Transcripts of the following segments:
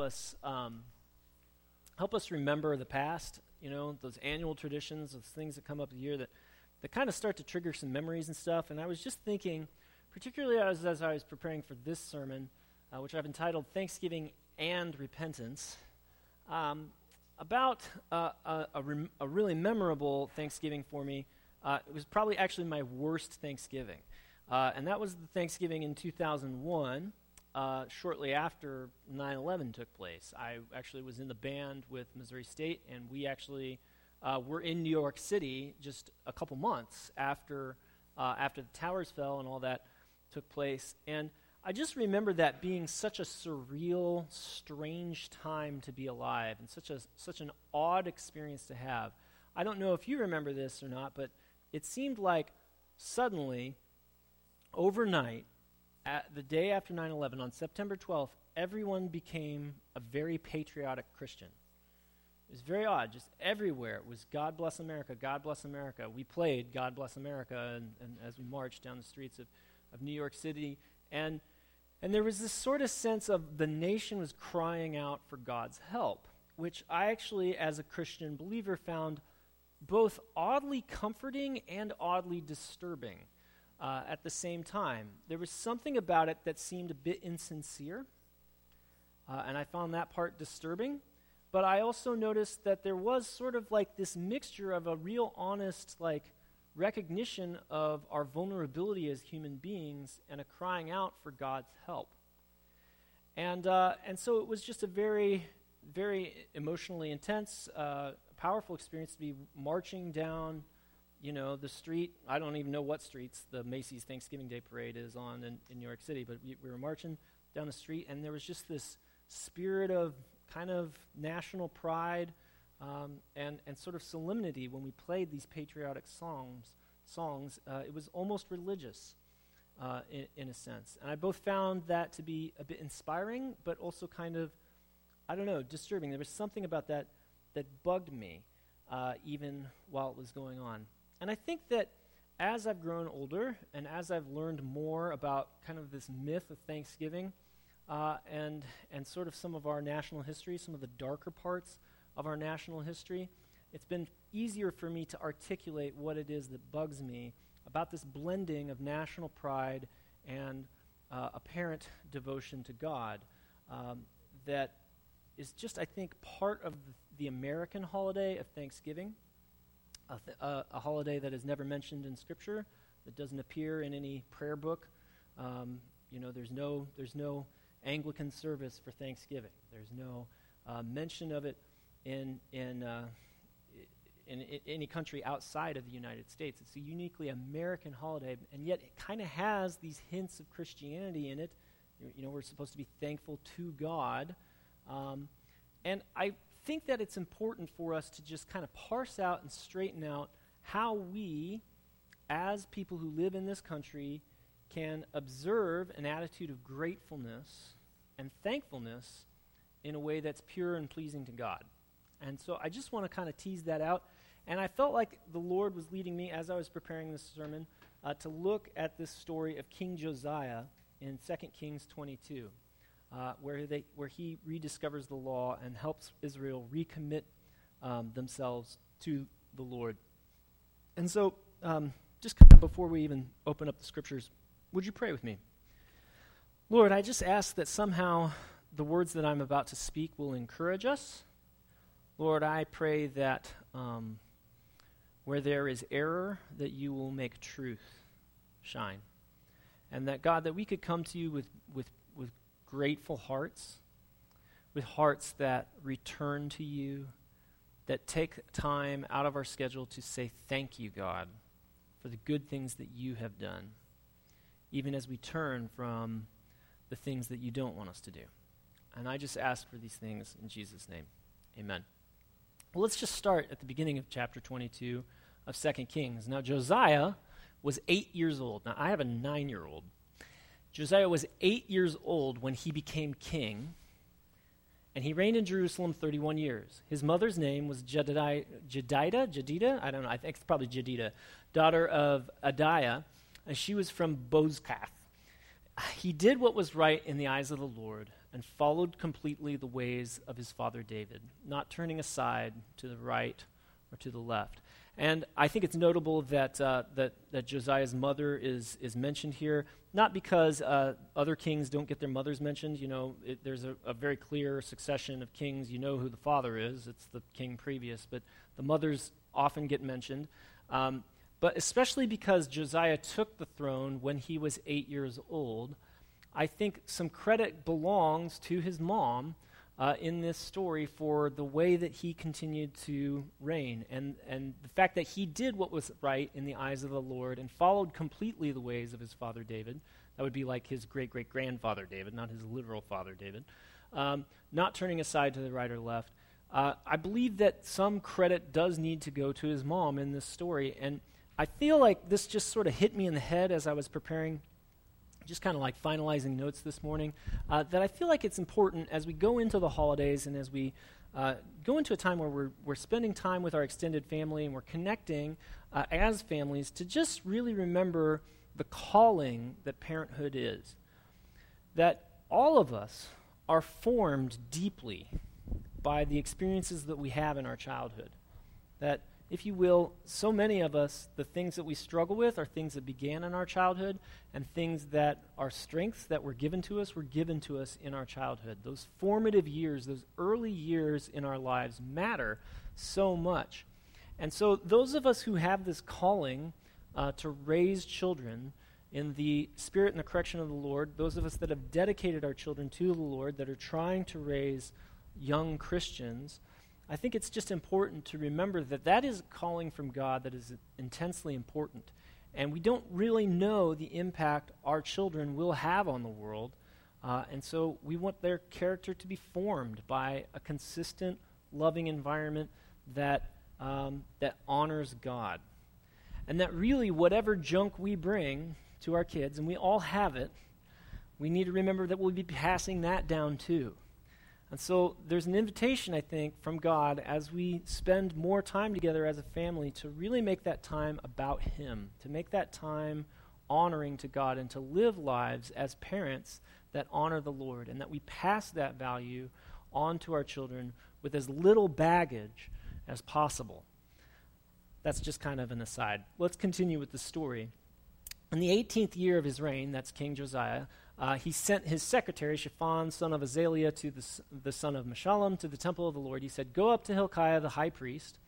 us um, help us remember the past. You know, those annual traditions, those things that come up a year that that kind of start to trigger some memories and stuff. And I was just thinking, particularly as, as I was preparing for this sermon, uh, which I've entitled Thanksgiving and Repentance, um, about uh, a, a, rem- a, really memorable Thanksgiving for me. Uh, it was probably actually my worst Thanksgiving. Uh, and that was the Thanksgiving in 2001 uh, shortly after 9 11 took place. I actually was in the band with Missouri State, and we actually uh, were in New York City just a couple months after, uh, after the towers fell and all that took place. And I just remember that being such a surreal, strange time to be alive and such, a, such an odd experience to have. I don't know if you remember this or not, but it seemed like suddenly, overnight, at the day after 9 11, on September 12th, everyone became a very patriotic Christian. It was very odd. Just everywhere it was God bless America, God bless America. We played God bless America and, and as we marched down the streets of, of New York City. And, and there was this sort of sense of the nation was crying out for God's help, which I actually, as a Christian believer, found both oddly comforting and oddly disturbing uh, at the same time. There was something about it that seemed a bit insincere, uh, and I found that part disturbing. But I also noticed that there was sort of like this mixture of a real honest, like, recognition of our vulnerability as human beings and a crying out for God's help. And, uh, and so it was just a very, very emotionally intense, uh, powerful experience to be marching down you know, the street, I don't even know what streets the Macy's Thanksgiving Day Parade is on in, in New York City, but we, we, were marching down the street, and there was just this spirit of kind of national pride um, and, and sort of solemnity when we played these patriotic songs. songs uh, it was almost religious uh, in, in a sense. And I both found that to be a bit inspiring, but also kind of, I don't know, disturbing. There was something about that that bugged me. Uh, even while it was going on. And I think that as I've grown older and as I've learned more about kind of this myth of Thanksgiving uh, and, and sort of some of our national history, some of the darker parts of our national history, it's been easier for me to articulate what it is that bugs me about this blending of national pride and uh, apparent devotion to God um, that is just, I think, part of the, American holiday of Thanksgiving a, th- a, holiday that is never mentioned in Scripture, that doesn't appear in any prayer book. Um, you know, there's no, there's no Anglican service for Thanksgiving. There's no uh, mention of it in, in, uh, in, in, any country outside of the United States. It's a uniquely American holiday, and yet it kind of has these hints of Christianity in it. You know, we're supposed to be thankful to God. Um, and I think that it's important for us to just kind of parse out and straighten out how we, as people who live in this country, can observe an attitude of gratefulness and thankfulness in a way that's pure and pleasing to God. And so I just want to kind of tease that out. And I felt like the Lord was leading me as I was preparing this sermon uh, to look at this story of King Josiah in 2 Kings 22 uh, where, they, where he rediscovers the law and helps Israel recommit um, themselves to the Lord. And so, um, just kind of before we even open up the scriptures, would you pray with me? Lord, I just ask that somehow the words that I'm about to speak will encourage us. Lord, I pray that um, where there is error, that you will make truth shine. And that, God, that we could come to you with, with grateful hearts, with hearts that return to you, that take time out of our schedule to say thank you, God, for the good things that you have done, even as we turn from the things that you don't want us to do. And I just ask for these things in Jesus' name. Amen. Well, let's just start at the beginning of chapter 22 of 2 Kings. Now, Josiah was eight years old. Now, I have a nine year old. Josiah was eight years old when he became king, and he reigned in Jerusalem 31 years. His mother's name was Jedida, Jedida, Jedida? I don't know, I think it's probably Jedida, daughter of Adaiah, and she was from Bozkath. He did what was right in the eyes of the Lord, and followed completely the ways of his father David, not turning aside to the right or to the left. And I think it's notable that, uh, that, that Josiah's mother is, is mentioned here, not because uh, other kings don't get their mothers mentioned. You know, it, there's a, a, very clear succession of kings. You know who the father is, it's the king previous, but the mothers often get mentioned. Um, but especially because Josiah took the throne when he was eight years old, I think some credit belongs to his mom uh, in this story for the way that he continued to reign and, and the fact that he did what was right in the eyes of the Lord and followed completely the ways of his father David. That would be like his great great grandfather David, not his literal father David. Um, not turning aside to the right or left. Uh, I believe that some credit does need to go to his mom in this story. And I feel like this just sort of hit me in the head as I was preparing just kind of like finalizing notes this morning, uh, that I feel like it's important as we go into the holidays and as we uh, go into a time where we're, we're spending time with our extended family and we're connecting uh, as families to just really remember the calling that parenthood is. That all of us are formed deeply by the experiences that we have in our childhood. That if you will, so many of us, the things that we struggle with are things that began in our childhood, and things that are strengths that were given to us were given to us in our childhood. Those formative years, those early years in our lives matter so much. And so, those of us who have this calling uh, to raise children in the spirit and the correction of the Lord, those of us that have dedicated our children to the Lord, that are trying to raise young Christians, I think it's just important to remember that that is a calling from God that is intensely important. And we don't really know the impact our children will have on the world. Uh, and so we want their character to be formed by a consistent, loving environment that, um, that honors God. And that really, whatever junk we bring to our kids, and we all have it, we need to remember that we'll be passing that down too. And so there's an invitation, I think, from God as we spend more time together as a family to really make that time about Him, to make that time honoring to God, and to live lives as parents that honor the Lord, and that we pass that value on to our children with as little baggage as possible. That's just kind of an aside. Let's continue with the story. In the 18th year of his reign, that's King Josiah, uh, he sent his secretary, Shaphan, son of Azaliah, to the, the son of Meshullam, to the temple of the Lord. He said, Go up to Hilkiah the high priest,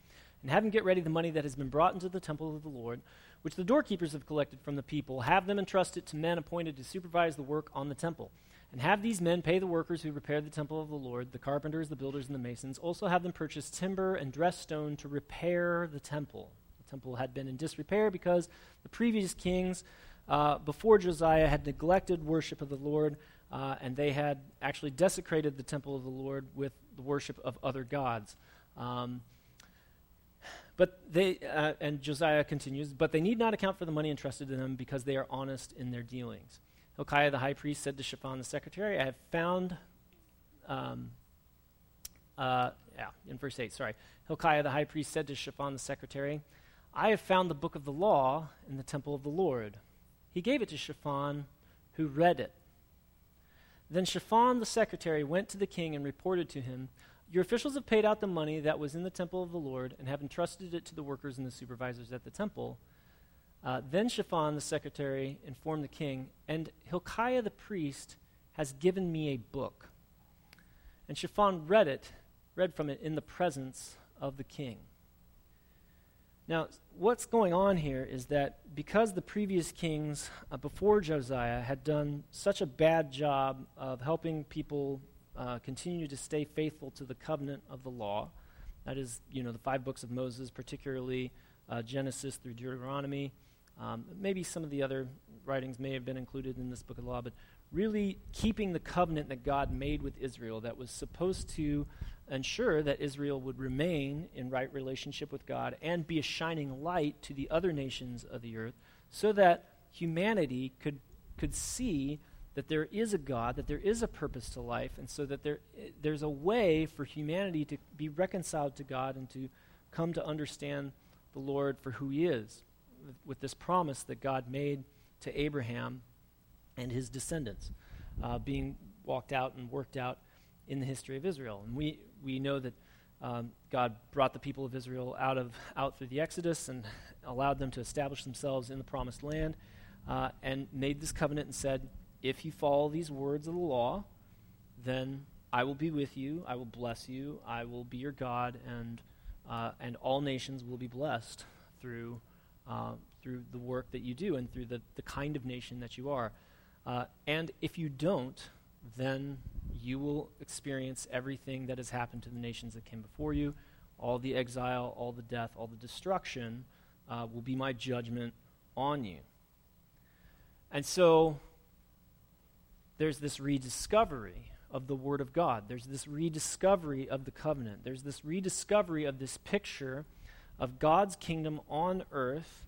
and have him get ready the money that has been brought into the temple of the Lord, which the doorkeepers have collected from the people. Have them entrust it to men appointed to supervise the work on the temple. And have these men pay the workers who repair the temple of the Lord, the carpenters, the builders, and the masons. Also have them purchase timber and dressed stone to repair the temple. The temple had been in disrepair because the previous kings uh, before Josiah had neglected worship of the Lord, uh, and they had actually desecrated the temple of the Lord with the worship of other gods. Um, but they, uh, and Josiah continues, but they need not account for the money entrusted to them because they are honest in their dealings. Hilkiah the high priest said to Shaphan the secretary, I have found, um, uh, yeah, in verse 8, sorry. Hilkiah the high priest said to Shaphan the secretary, I have found the book of the law in the temple of the Lord. He gave it to Shaphan, who read it. Then Shaphan the secretary went to the king and reported to him, Your officials have paid out the money that was in the temple of the Lord and have entrusted it to the workers and the supervisors at the temple. Uh, then Shaphan the secretary informed the king, And Hilkiah the priest has given me a book. And Shaphan read it, read from it in the presence of the king. Now, what's going on here is that because the previous kings uh, before Josiah had done such a bad job of helping people uh, continue to stay faithful to the covenant of the law, that is, you know, the five books of Moses, particularly uh, Genesis through Deuteronomy. Um, maybe some of the other writings may have been included in this book of law, but really keeping the covenant that God made with Israel that was supposed to ensure that Israel would remain in right relationship with God and be a shining light to the other nations of the earth so that humanity could, could see that there is a God, that there is a purpose to life, and so that there, there's a way for humanity to be reconciled to God and to come to understand the Lord for who He is, with, this promise that God made to Abraham and his descendants, uh, being walked out and worked out in the history of Israel. And we, we know that um, God brought the people of Israel out, of, out through the Exodus and allowed them to establish themselves in the promised land uh, and made this covenant and said, If you follow these words of the law, then I will be with you, I will bless you, I will be your God, and, uh, and all nations will be blessed through, uh, through the work that you do and through the, the kind of nation that you are. Uh, and if you don't, then you will experience everything that has happened to the nations that came before you. All the exile, all the death, all the destruction uh, will be my judgment on you. And so there's this rediscovery of the Word of God. There's this rediscovery of the covenant. There's this rediscovery of this picture of God's kingdom on earth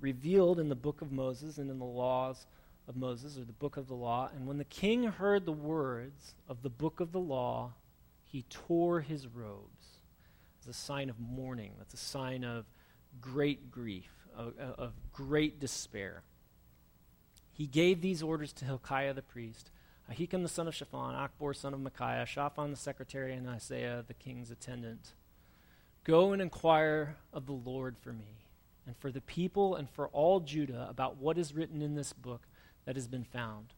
revealed in the book of Moses and in the laws of Moses, or the book of the law. And when the king heard the words of the book of the law, he tore his robes as a sign of mourning. That's a sign of great grief, of, of great despair. He gave these orders to Hilkiah the priest, Ahikam the son of Shaphan, Achbor son of Micaiah, Shaphan the secretary, and Isaiah the king's attendant. Go and inquire of the Lord for me, and for the people, and for all Judah about what is written in this book that has been found.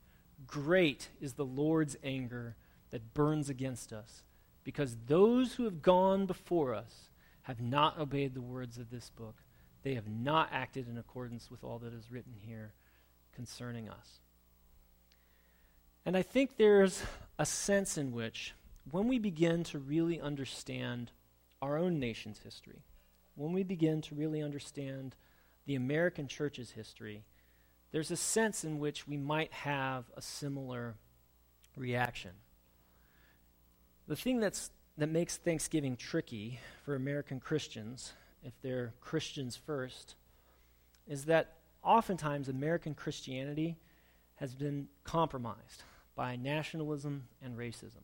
Great is the Lord's anger that burns against us, because those who have gone before us have not obeyed the words of this book. They have not acted in accordance with all that is written here concerning us. And I think there's a sense in which, when we begin to really understand our own nation's history, when we begin to really understand the American church's history, there's a sense in which we might have a similar reaction. The thing that's, that makes Thanksgiving tricky for American Christians, if they're Christians first, is that oftentimes American Christianity has been compromised by nationalism and racism.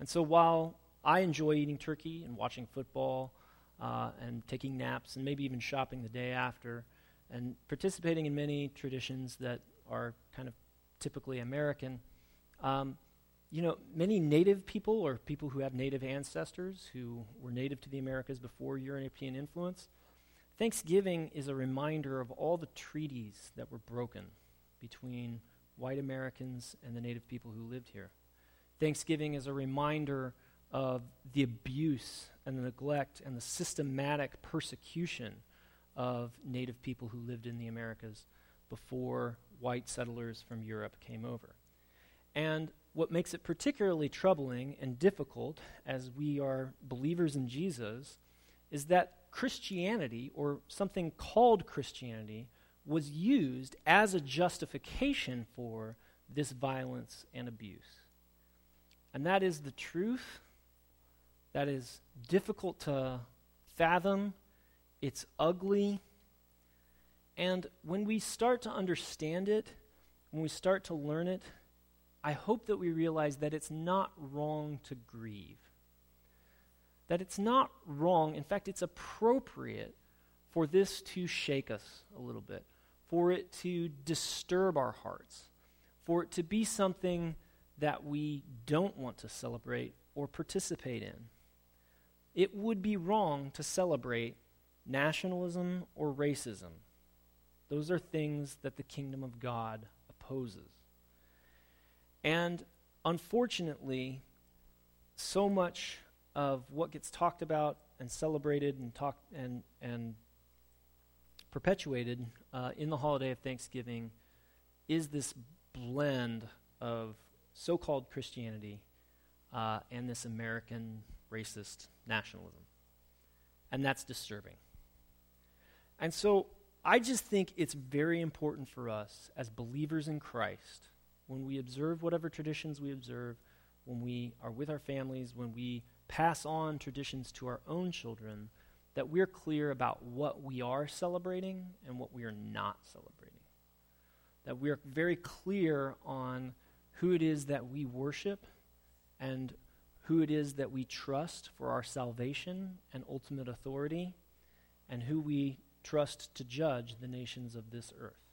And so while I enjoy eating turkey and watching football uh, and taking naps and maybe even shopping the day after and participating in many traditions that are kind of typically American, um, you know, many native people or people who have native ancestors who were native to the Americas before European influence, Thanksgiving is a reminder of all the treaties that were broken between white Americans and the native people who lived here. Thanksgiving is a reminder of the abuse and the neglect and the systematic persecution of native people who lived in the Americas before white settlers from Europe came over. And what makes it particularly troubling and difficult as we are believers in Jesus is that Christianity, or something called Christianity, was used as a justification for this violence and abuse. And that is the truth. That is difficult to fathom. It's ugly. And when we start to understand it, when we start to learn it, I hope that we realize that it's not wrong to grieve. That it's not wrong, in fact, it's appropriate for this to shake us a little bit, for it to disturb our hearts, for it to be something that we don't want to celebrate or participate in. It would be wrong to celebrate nationalism or racism. Those are things that the kingdom of God opposes. And unfortunately, so much of what gets talked about and celebrated and talked and and perpetuated uh, in the holiday of Thanksgiving is this blend of so-called Christianity uh, and this American racist nationalism, and that's disturbing. And so I just think it's very important for us as believers in Christ when we observe whatever traditions we observe, when we are with our families, when we pass on traditions to our own children, that we're clear about what we are celebrating and what we are not celebrating. That we're very clear on who it is that we worship and who it is that we trust for our salvation and ultimate authority, and who we trust to judge the nations of this earth.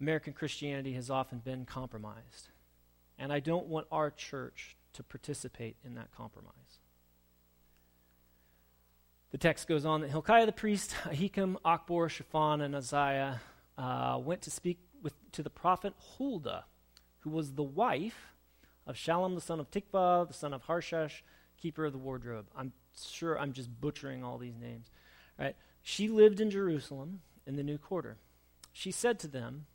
American Christianity has often been compromised. And I don't want our church to participate in that compromise. The text goes on that Hilkiah the priest, Ahikam, Achbor, Shaphan, and Uzziah uh, went to speak with, to the prophet Huldah, who was the wife of Shallum the son of Tikvah, the son of Harshash, keeper of the wardrobe. I'm sure I'm just butchering all these names. Right? She lived in Jerusalem in the new quarter. She said to them,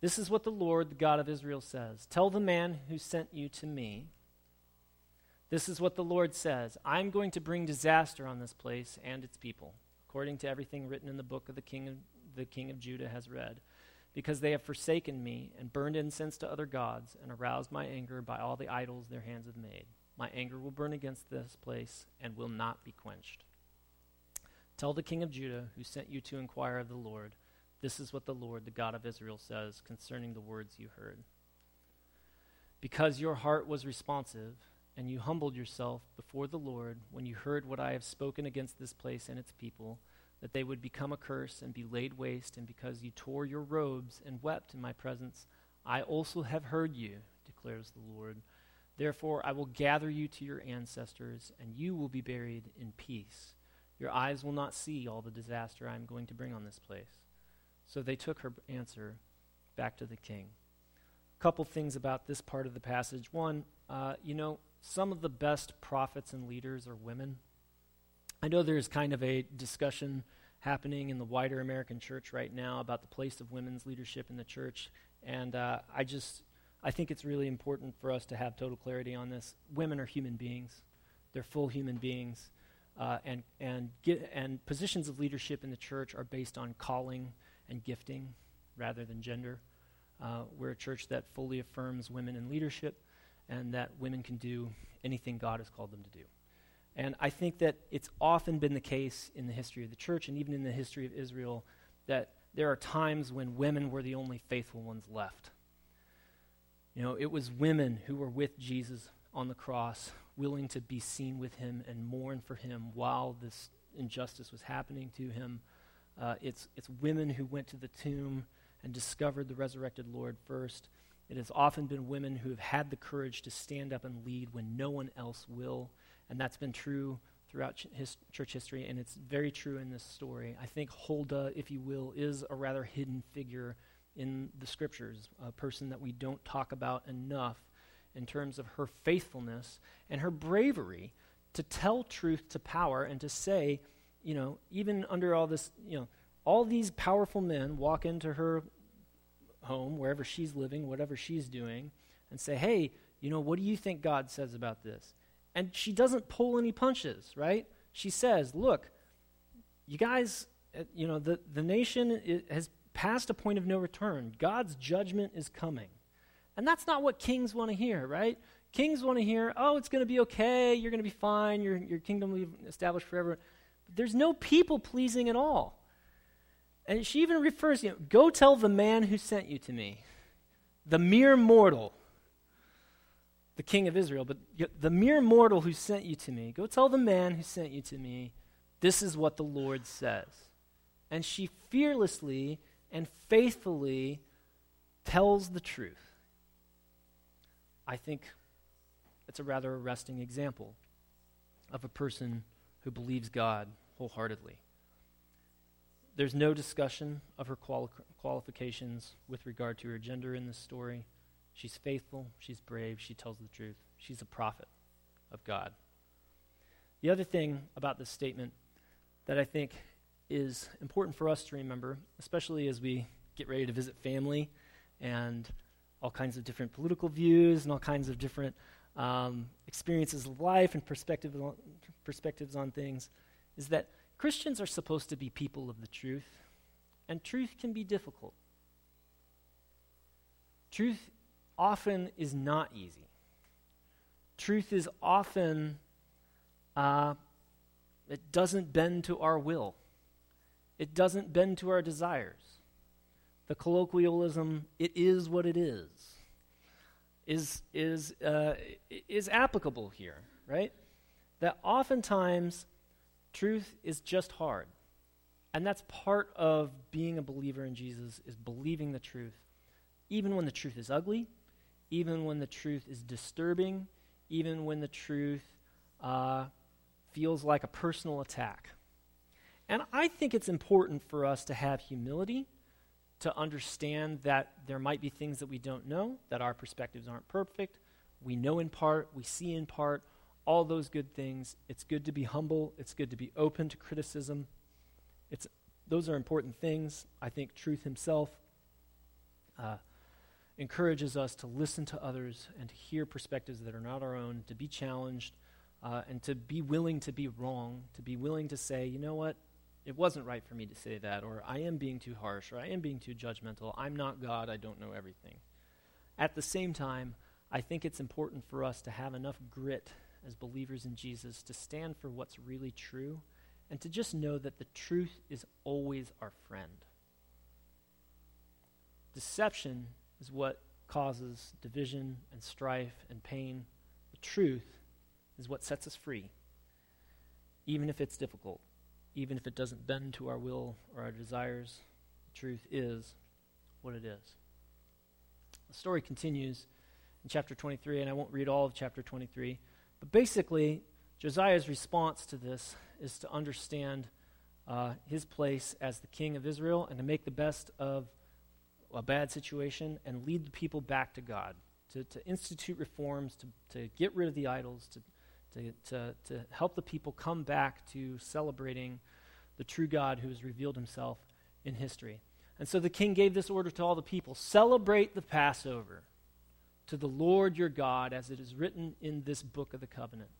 This is what the Lord, the God of Israel, says Tell the man who sent you to me, this is what the Lord says I'm going to bring disaster on this place and its people, according to everything written in the book of the king of, the king of Judah has read because they have forsaken me and burned incense to other gods and aroused my anger by all the idols their hands have made. My anger will burn against this place and will not be quenched. Tell the king of Judah, who sent you to inquire of the Lord, this is what the Lord, the God of Israel, says concerning the words you heard. Because your heart was responsive, and you humbled yourself before the Lord when you heard what I have spoken against this place and its people, that they would become a curse and be laid waste, and because you tore your robes and wept in my presence, I also have heard you, declares the Lord. Therefore, I will gather you to your ancestors, and you will be buried in peace. Your eyes will not see all the disaster I am going to bring on this place. So they took her answer back to the king. A couple things about this part of the passage. One, uh, you know, some of the best prophets and leaders are women. I know there's kind of a discussion happening in the wider American church right now about the place of women's leadership in the church, and uh, I just I think it's really important for us to have total clarity on this. Women are human beings; they're full human beings, uh, and and get, and positions of leadership in the church are based on calling and gifting rather than gender. Uh, we're a church that fully affirms women in leadership, and that women can do anything God has called them to do. And I think that it's often been the case in the history of the church and even in the history of Israel that there are times when women were the only faithful ones left. You know, it was women who were with Jesus on the cross, willing to be seen with him and mourn for him while this injustice was happening to him. Uh, it's, it's women who went to the tomb and discovered the resurrected Lord first. It has often been women who have had the courage to stand up and lead when no one else will. And that's been true throughout ch- his church history, and it's very true in this story. I think Huldah, if you will, is a rather hidden figure in the scriptures, a person that we don't talk about enough in terms of her faithfulness and her bravery to tell truth to power and to say, you know, even under all this, you know, all these powerful men walk into her home, wherever she's living, whatever she's doing, and say, hey, you know, what do you think God says about this? And she doesn't pull any punches, right? She says, look, you guys, uh, you know, the, the nation has passed a point of no return. God's judgment is coming. And that's not what kings want to hear, right? Kings want to hear, oh, it's going to be okay, you're going to be fine, your, your kingdom will be established forever. But there's no people pleasing at all. And she even refers, you know, go tell the man who sent you to me, the mere mortal the king of Israel, but the mere mortal who sent you to me, go tell the man who sent you to me, this is what the Lord says. And she fearlessly and faithfully tells the truth. I think it's a rather arresting example of a person who believes God wholeheartedly. There's no discussion of her quali- qualifications with regard to her gender in this story. She's faithful, she's brave, she tells the truth. She's a prophet of God. The other thing about this statement that I think is important for us to remember, especially as we get ready to visit family and all kinds of different political views and all kinds of different um, experiences of life and perspectives on, perspectives on things, is that Christians are supposed to be people of the truth, and truth can be difficult. Truth often is not easy. Truth is often, uh, it doesn't bend to our will, it doesn't bend to our desires. The colloquialism, it is what it is, is, is, uh, is applicable here, right? That oftentimes truth is just hard. And that's part of being a believer in Jesus is believing the truth even when the truth is ugly, even when the truth is disturbing, even when the truth uh, feels like a personal attack. And I think it's important for us to have humility, to understand that there might be things that we don't know, that our perspectives aren't perfect. We know in part, we see in part, all those good things. It's good to be humble, it's good to be open to criticism. It's, those are important things. I think truth himself uh, encourages us to listen to others and to hear perspectives that are not our own, to be challenged, uh, and to be willing to be wrong, to be willing to say, you know what, it wasn't right for me to say that, or I am being too harsh, or I am being too judgmental. I'm not God, I don't know everything. At the same time, I think it's important for us to have enough grit as believers in Jesus to stand for what's really true and to just know that the truth is always our friend. Deception is what causes division and strife and pain. The truth is what sets us free, even if it's difficult, even if it doesn't bend to our will or our desires. The truth is what it is. The story continues in chapter 23, and I won't read all of chapter 23, but basically, Josiah's response to this is to understand uh, his place as the king of Israel and to make the best of a bad situation and lead the people back to God, to, to institute reforms, to, to get rid of the idols, to, to, to, to help the people come back to celebrating the true God who has revealed himself in history. And so the king gave this order to all the people celebrate the Passover to the Lord your God, as it is written in this book of the covenant.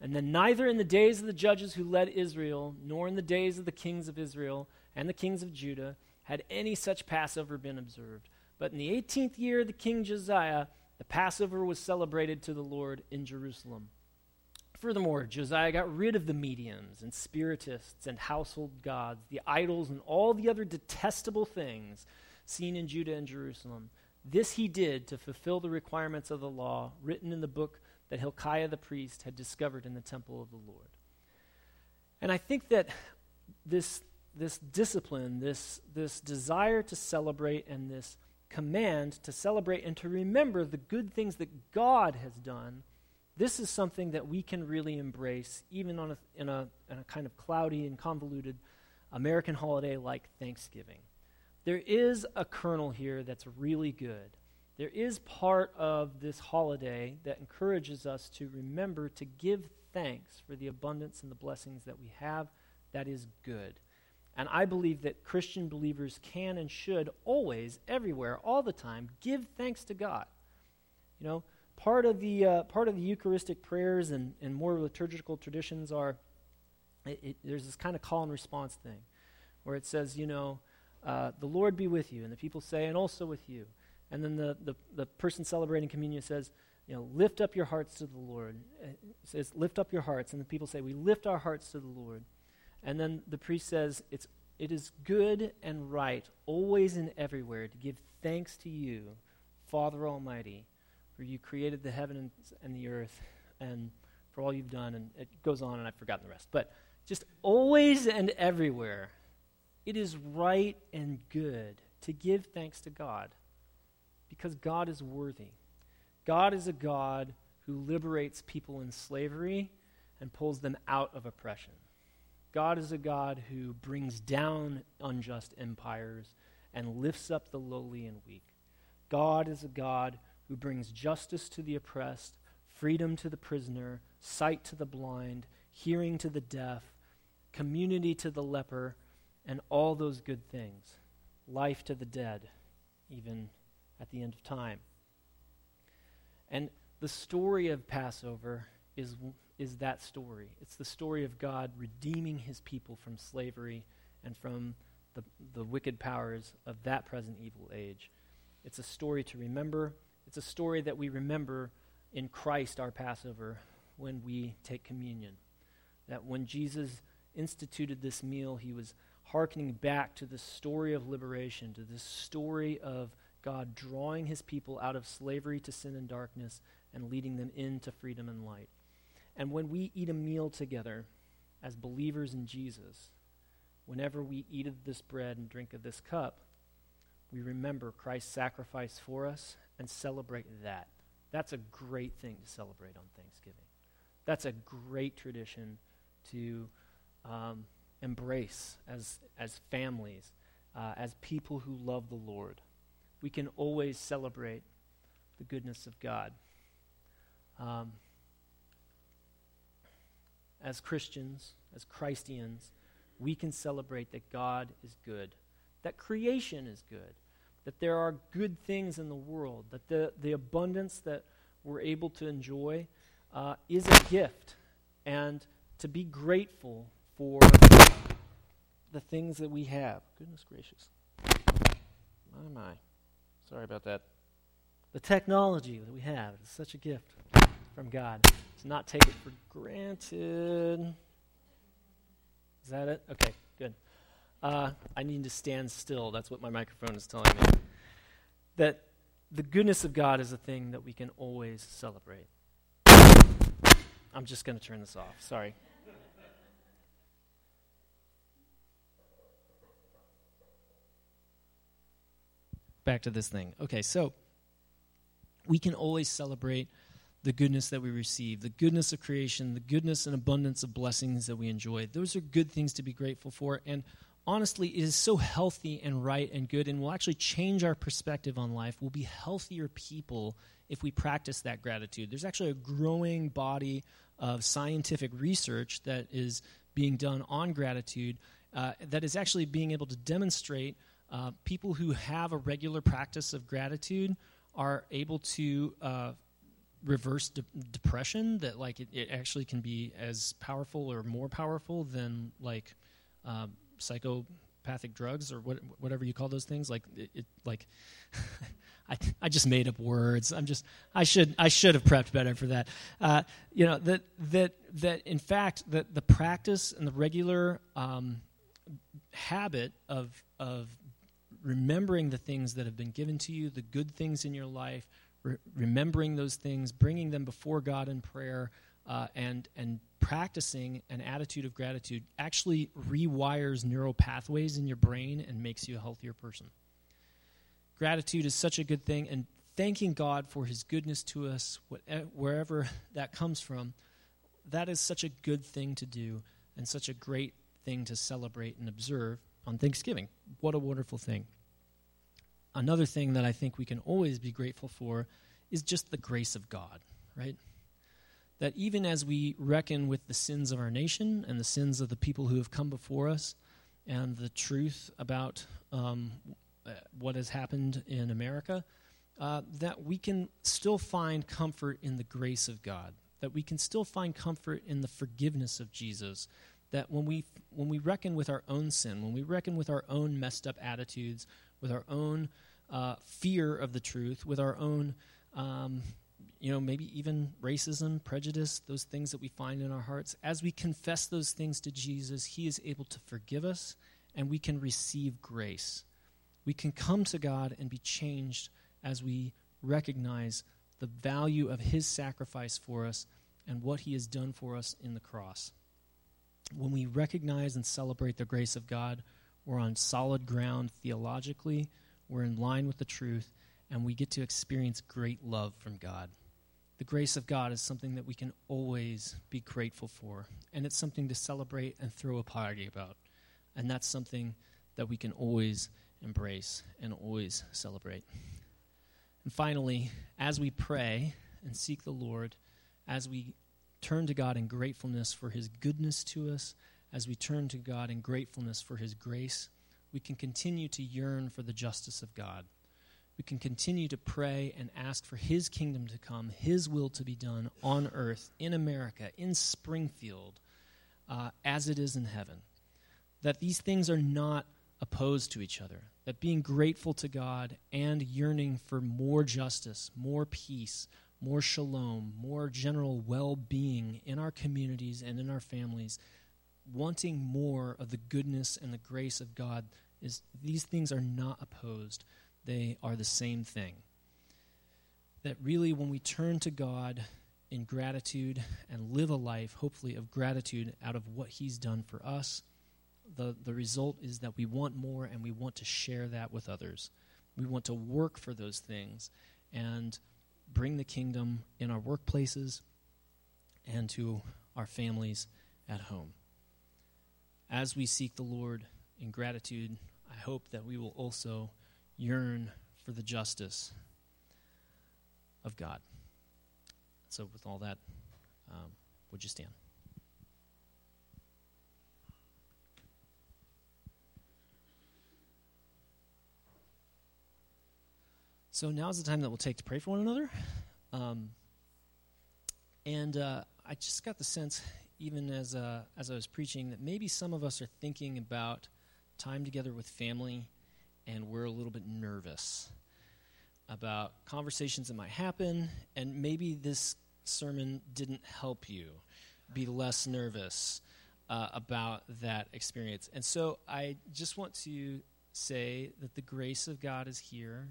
And then neither in the days of the judges who led Israel, nor in the days of the kings of Israel and the kings of Judah, had any such Passover been observed. But in the 18th year of the king Josiah, the Passover was celebrated to the Lord in Jerusalem. Furthermore, Josiah got rid of the mediums and spiritists and household gods, the idols, and all the other detestable things seen in Judah and Jerusalem. This he did to fulfill the requirements of the law written in the book that Hilkiah the priest had discovered in the temple of the Lord. And I think that this this discipline, this, this desire to celebrate, and this command to celebrate and to remember the good things that God has done, this is something that we can really embrace, even on a, in, a, in a kind of cloudy and convoluted American holiday like Thanksgiving. There is a kernel here that's really good. There is part of this holiday that encourages us to remember to give thanks for the abundance and the blessings that we have. That is good. And I believe that Christian believers can and should always, everywhere, all the time, give thanks to God. You know, part of the, uh, part of the Eucharistic prayers and, and more liturgical traditions are it, it, there's this kind of call and response thing where it says, you know, uh, the Lord be with you. And the people say, and also with you. And then the, the, the person celebrating communion says, you know, lift up your hearts to the Lord. It says, lift up your hearts. And the people say, we lift our hearts to the Lord. And then the priest says, it's, It is good and right, always and everywhere, to give thanks to you, Father Almighty, for you created the heavens and the earth, and for all you've done. And it goes on, and I've forgotten the rest. But just always and everywhere, it is right and good to give thanks to God because God is worthy. God is a God who liberates people in slavery and pulls them out of oppression. God is a God who brings down unjust empires and lifts up the lowly and weak. God is a God who brings justice to the oppressed, freedom to the prisoner, sight to the blind, hearing to the deaf, community to the leper, and all those good things, life to the dead, even at the end of time. And the story of Passover is is that story. It's the story of God redeeming his people from slavery and from the, the wicked powers of that present evil age. It's a story to remember. It's a story that we remember in Christ, our Passover, when we take communion. That when Jesus instituted this meal, he was hearkening back to the story of liberation, to this story of God drawing his people out of slavery to sin and darkness and leading them into freedom and light. And when we eat a meal together as believers in Jesus, whenever we eat of this bread and drink of this cup, we remember Christ's sacrifice for us and celebrate that. That's a great thing to celebrate on Thanksgiving. That's a great tradition to um, embrace as, as families, uh, as people who love the Lord. We can always celebrate the goodness of God. Um, as Christians, as Christians, we can celebrate that God is good, that creation is good, that there are good things in the world, that the, the abundance that we're able to enjoy uh, is a gift, and to be grateful for the things that we have. Goodness gracious. My, my. Sorry about that. The technology that we have is such a gift from God. To not take it for granted. Is that it? Okay. Uh, I need to stand still. That's what my microphone is telling me. That the goodness of God is a thing that we can always celebrate. I'm just going to turn this off. Sorry. Back to this thing. Okay, so we can always celebrate the goodness that we receive, the goodness of creation, the goodness and abundance of blessings that we enjoy. Those are good things to be grateful for. And honestly, it is so healthy and right and good, and will actually change our perspective on life. We'll be healthier people if we practice that gratitude. There's actually a growing body of scientific research that is being done on gratitude uh, that is actually being able to demonstrate uh, people who have a regular practice of gratitude are able to uh, reverse de- depression that like it, it, actually can be as powerful or more powerful than like uh, psychopathic drugs or what, whatever you call those things like it, it like I, I just made up words. I'm just i should i should have prepped better for that. Uh, you know that that that in fact that the practice and the regular um, habit of of remembering the things that have been given to you the good things in your life re- remembering those things, bringing them before God in prayer, uh, and and practicing an attitude of gratitude actually rewires neural pathways in your brain and makes you a healthier person. Gratitude is such a good thing, and thanking God for His goodness to us, whatever, wherever that comes from, that is such a good thing to do and such a great thing to celebrate and observe on Thanksgiving. What a wonderful thing another thing that I think we can always be grateful for is just the grace of God, right? That even as we reckon with the sins of our nation and the sins of the people who have come before us and the truth about um, what has happened in America, uh, that we can still find comfort in the grace of God, that we can still find comfort in the forgiveness of Jesus, that when we when we reckon with our own sin, when we reckon with our own messed up attitudes, with our own uh, fear of the truth, with our own, um, you know, maybe even racism, prejudice, those things that we find in our hearts, as we confess those things to Jesus, He is able to forgive us and we can receive grace. We can come to God and be changed as we recognize the value of His sacrifice for us and what He has done for us in the cross. When we recognize and celebrate the grace of God, we're on solid ground theologically we're in line with the truth, and we get to experience great love from God. The grace of God is something that we can always be grateful for, and it's something to celebrate and throw a party about. And that's something that we can always embrace and always celebrate. And finally, as we pray and seek the Lord, as we turn to God in gratefulness for his goodness to us, as we turn to God in gratefulness for his grace, we can continue to yearn for the justice of God. We can continue to pray and ask for His kingdom to come, His will to be done on earth, in America, in Springfield, uh, as it is in heaven. That these things are not opposed to each other. That being grateful to God and yearning for more justice, more peace, more shalom, more general well being in our communities and in our families, wanting more of the goodness and the grace of God is these things are not opposed, they are the same thing. That really, when we turn to God in gratitude and live a life, hopefully, of gratitude out of what He's done for us, the, the result is that we want more and we want to share that with others. We want to work for those things and bring the kingdom in our workplaces and to our families at home. As we seek the Lord in gratitude, I hope that we will also yearn for the justice of God. So, with all that, um, would you stand? So now is the time that we'll take to pray for one another. Um, and uh, I just got the sense, even as uh, as I was preaching, that maybe some of us are thinking about time together with family, and we're a little bit nervous about conversations that might happen, and maybe this sermon didn't help you be less nervous uh, about that experience. And so I just want to say that the grace of God is here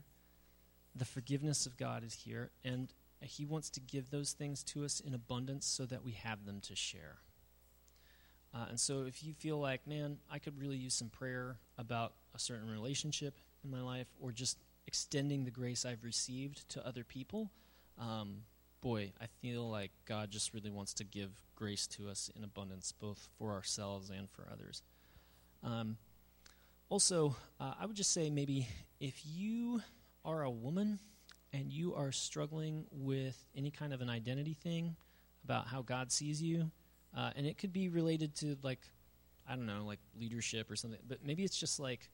the forgiveness of God is here, and He wants to give those things to us in abundance so that we have them to share. Uh, and so, if you feel like, man, I could really use some prayer about a certain relationship in my life, or just extending the grace I've received to other people, um, boy, I feel like God just really wants to give grace to us in abundance, both for ourselves and for others. Um, also, uh, I would just say maybe if you are a woman and you are struggling with any kind of an identity thing about how God sees you, uh, and it could be related to like, I don't know, like leadership or something, but maybe it's just like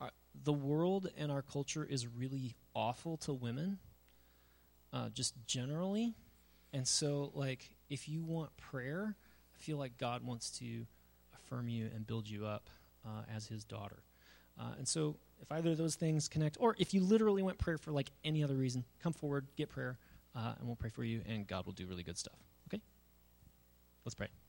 our, uh, the world and our culture is really awful to women, uh, just generally. And so, like, if you want prayer, I feel like God wants to affirm you and build you up uh, as His daughter. Uh, and so, if either of those things connect, or if you literally want prayer for like any other reason, come forward, get prayer, uh, and we'll pray for you, and God will do really good stuff. Let's pray.